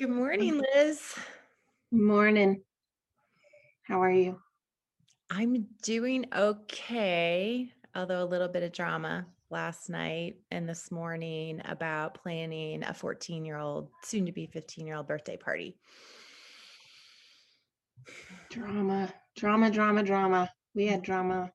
Good morning, Liz. Morning. How are you? I'm doing okay, although a little bit of drama last night and this morning about planning a 14 year old, soon to be 15 year old birthday party. Drama, drama, drama, drama. We had drama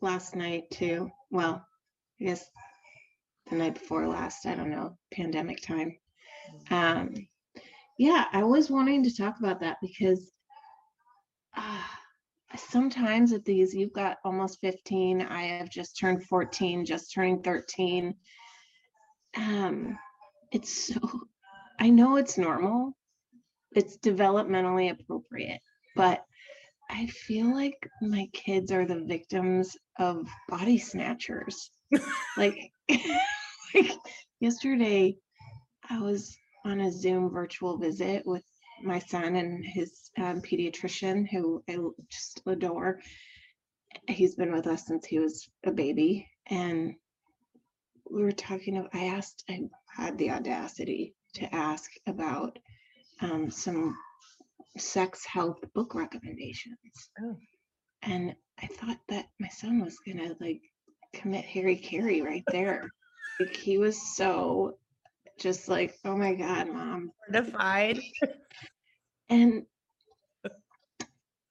last night too. Well, I guess the night before last, I don't know, pandemic time. Um, yeah, I was wanting to talk about that because uh, sometimes at these, you've got almost 15. I have just turned 14, just turning 13. Um, it's so, I know it's normal, it's developmentally appropriate, but I feel like my kids are the victims of body snatchers. like, like yesterday, I was on a Zoom virtual visit with my son and his um, pediatrician, who I just adore. He's been with us since he was a baby, and we were talking. Of, I asked, I had the audacity to ask about um, some sex health book recommendations, Oh. and I thought that my son was gonna like commit hari-kari right there. like he was so just like, oh my god, mom, Mortified. and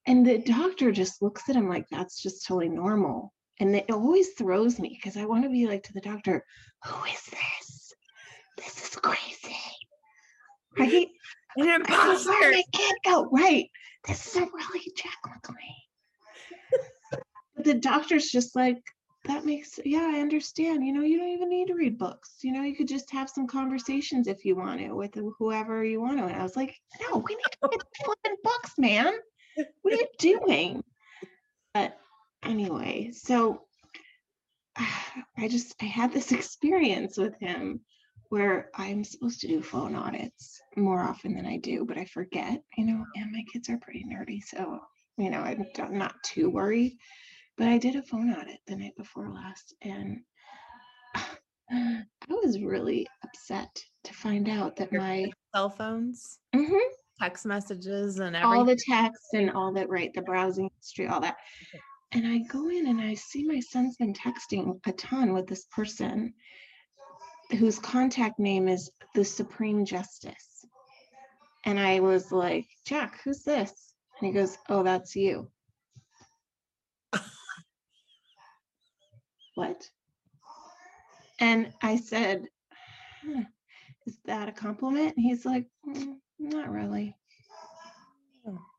and the doctor just looks at him like that's just totally normal. And it always throws me because i want to be like to the doctor who is this? This is crazy. Right? An I where imposter. my kid go. Right. This isn't really jack but the doctor's just like that makes yeah i understand you know you don't even need to read books you know you could just have some conversations if you want to with whoever you want to and i was like no we need to read flipping books man. What are you doing? But anyway so i just i had this experience with him where i'm supposed to do phone audits more often than i do but i forget you know and my kids are pretty nerdy so you know i'm not- not too worried but I did a phone audit the night before last, and I was really upset to find out that my Cell phones, Mhm. text messages, and all the texts and all that, right, the browsing history, all that. And I go in and I see my son's been texting a ton with this person whose contact name is the Supreme Justice. And I was like, Jack, who's this? And he goes, Oh, that's you. What? And I said, "Hmm, is that a compliment? And he's like, "Mm, not really.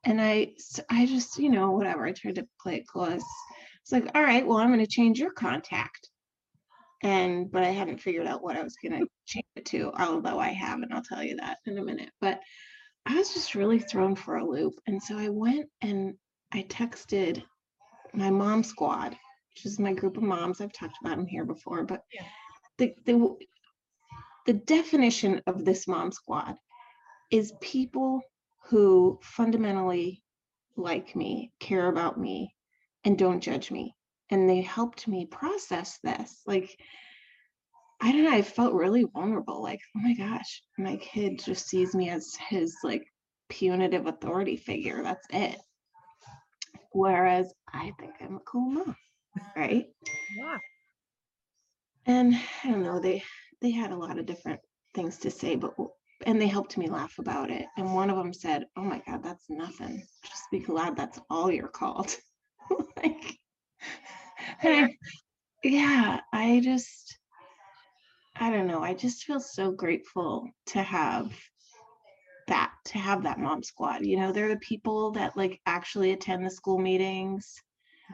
And I, I just, you know, whatever. I tried to play it close. It's like, all right, well, I'm going to change your contact. And, but I hadn't figured out what I was going to change it to, although I have, and I'll tell you that in a minute. But I was just really thrown for a loop. And so I went and I texted my mom squad, which is my group of moms. I've talked about them here before, but Yeah. the, the the definition of this mom squad is people who fundamentally like me, care about me, and don't judge me. And they helped me process this. Like, I don't know, I felt really vulnerable. Like, oh my gosh, my kid just sees me as his like punitive authority figure. That's it. Whereas I think I'm a cool mom, right? Yeah. and I don't know, they they had a lot of different things to say, but and they helped me laugh about it. And one of them said, "Oh my God, that's nothing. Just be glad that's all you're called." like, I- yeah, I just, I don't know. I just feel so grateful to have that, to have that mom squad. You know, they're the people that like actually attend the school meetings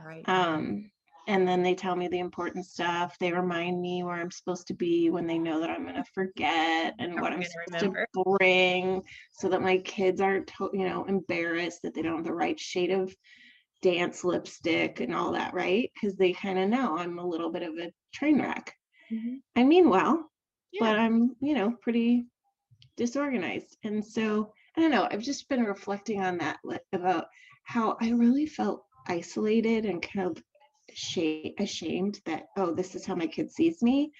Right. um and then they tell me the important stuff they remind me where i'm supposed to be when they know that i'm going to forget and Are what i'm supposed remember? to bring so that my kids aren't to- you know embarrassed that they don't have the right shade of dance lipstick and all that right because they kind of know i'm a little bit of a train wreck Mhm. i mean well Yeah. but i'm you know pretty disorganized and so i don't know i've just been reflecting on that about how i really felt isolated and kind of sha- ashamed that oh this is how my kid sees me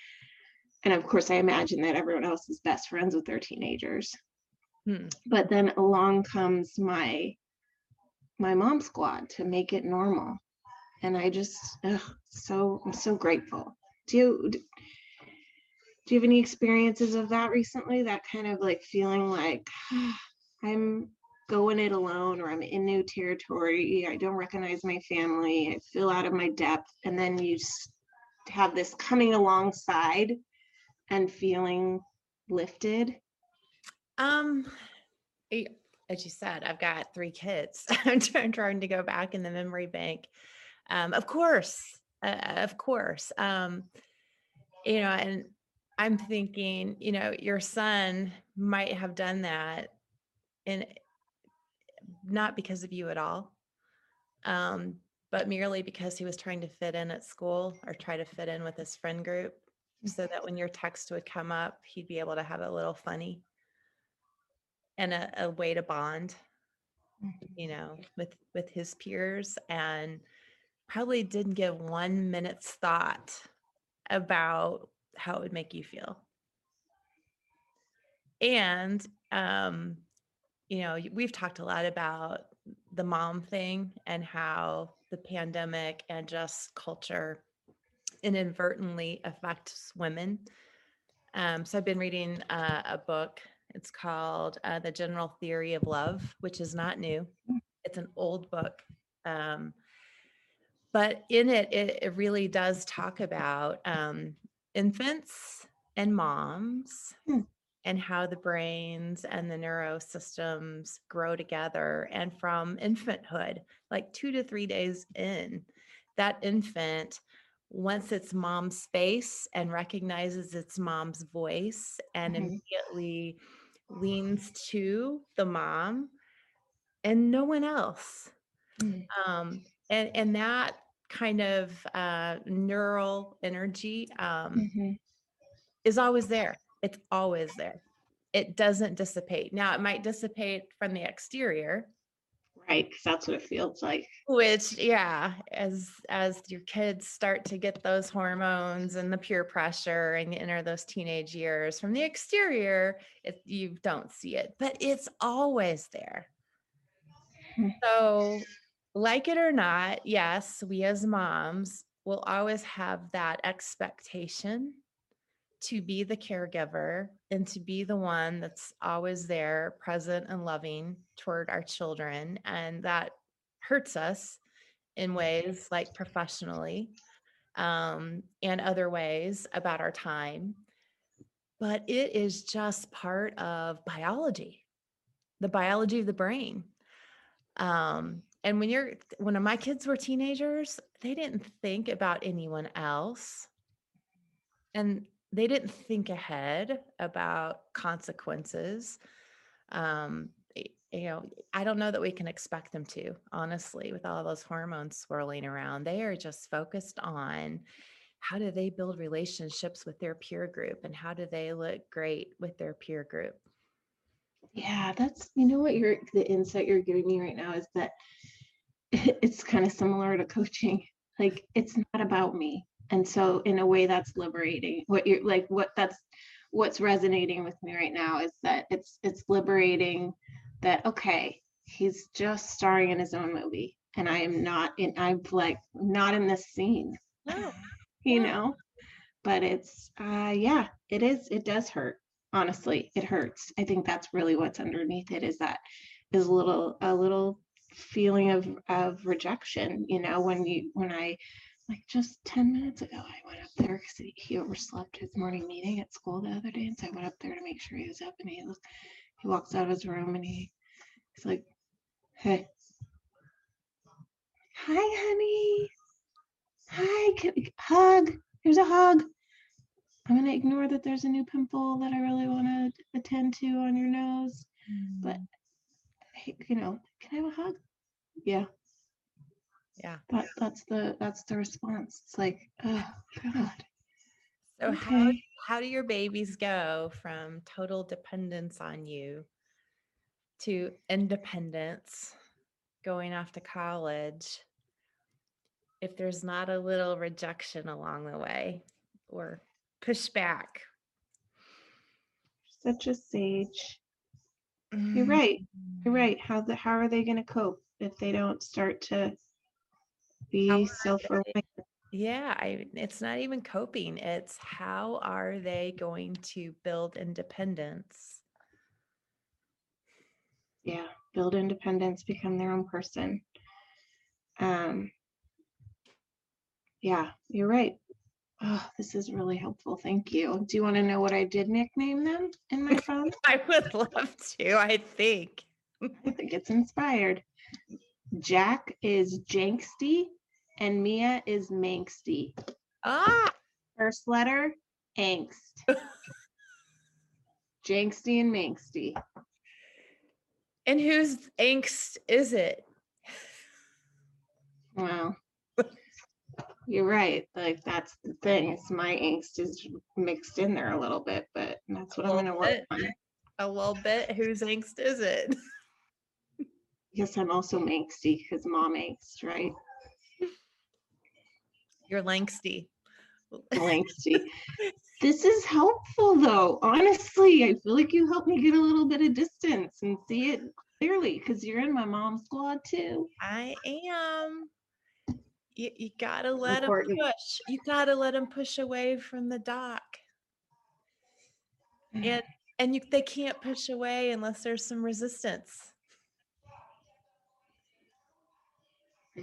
and of course i imagine that everyone else is best friends with their teenagers Hmm. But then along comes my my mom squad to make it normal. And I just ugh, so I'm so grateful. Do you do you have any experiences of that recently? That kind of like feeling like I'm going it alone or I'm in new territory. I don't recognize my family. I feel out of my depth. And then you have this coming alongside and feeling lifted. Um, as you said, I've got three kids. I'm trying, to go back in the memory bank. Um, of course, uh, of course. Um, you know, and I'm thinking, you know, your son might have done that, and not because of you at all, um, but merely because he was trying to fit in at school or try to fit in with his friend group, so that when your text would come up, he'd be able to have a little funny and a, a way to bond you know with with his peers and probably didn't give one minute's thought about how it would make you feel. And um you know we've talked a lot about the mom thing and how the pandemic and just culture inadvertently affects women um, so I've been reading uh, a book. It's called uh, The General Theory of Love, which is not new. It's an old book. Um, but in it, it, it really does talk about um, infants and moms Hmm. And how the brains and the neurosystems grow together. And from infanthood, like two to three days in, that infant wants its mom's space and recognizes its mom's voice and Mhm. immediately leans to the mom and no one else Mm. um, and and that kind of uh, neural energy um, Mhm. is always there. It's always there. It doesn't dissipate. Now it might dissipate from the exterior, Right, because that's what it feels like. which yeah, as as your kids start to get those hormones and the peer pressure and you enter those teenage years, from the exterior, it, you don't see it, but it's always there. Hmm. So, like it or not, yes, we as moms will always have that expectation to be the caregiver and to be the one that's always there, present and loving toward our children. And that hurts us in ways like professionally um, and other ways about our time. But it is just part of biology, the biology of the brain. Um, and when you're when my kids were teenagers, they didn't think about anyone else. And they didn't think ahead about consequences. Um, you know, I don't know that we can expect them to, honestly, with all those hormones swirling around. They are just focused on how do they build relationships with their peer group and how do they look great with their peer group. Yeah, that's you know what you're the insight you're giving me right now is that it's kind of similar to coaching. Like it's not about me. And so in a way that's liberating. What you're like what that's what's resonating with me right now is that it's it's liberating that okay, he's just starring in his own movie and I am not in I'm like not in this scene, No, you know. But it's uh yeah, it is it does hurt. Honestly, it hurts. I think that's really what's underneath it is that is a little a little feeling of of rejection, you know, when you when I like just 10 minutes ago I went up there because he, he overslept his morning meeting at school the other day. And so I went up there to make sure he was up and he look he walks out of his room and he he's like, Hey. Hi, honey. Hi, can, hug. Here's a hug. I'm gonna ignore that there's a new pimple that I really want to attend to on your nose. But mm. hey, you know, can I have a hug? Yeah, yeah. that that's the that's the response. It's like, oh God. So how Okay. how do your babies go from total dependence on you to independence going off to college if there's not a little rejection along the way or pushback? Such a sage. You're mm-hmm. right. You're right. How the how are they going to cope if they don't start to How be are self-reliant? Yeah, I, it's not even coping. It's how are they going to build independence? Yeah, build independence, become their own person. Um, yeah, you're right. Oh, this is really helpful. Thank you. Do you want to know what I did nickname them in my phone? I would love to, I think. I think it's inspired. Jack is Janksty and Mia is Manksty. Ah, First letter, angst. Janksty and Manksty. and whose angst is it? Wow. You're right. Like that's the thing. It's my angst is mixed in there a little bit, but that's what I'm gonna work bit. on. A little bit. Whose angst is it? Yes, I'm also angsty because mom angst, right? You're langsty. Langsty. This is helpful though. Honestly, I feel like you helped me get a little bit of distance and see it clearly because you're in my mom's squad too. I am. You, you gotta let them push. You gotta let them push away from the dock. And and you they can't push away unless there's some resistance.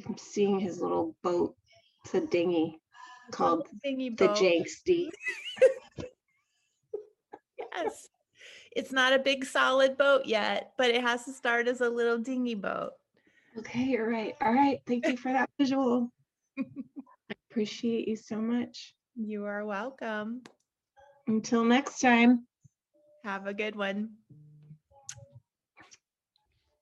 I'm seeing his little boat. It's a dinghy called the boat. Janksty. Yes. It's not a big solid boat yet, but it has to start as a little dinghy boat. Okay, you're right. All right. Thank you for that visual. I appreciate you so much. You are welcome. Until next time. Have a good one.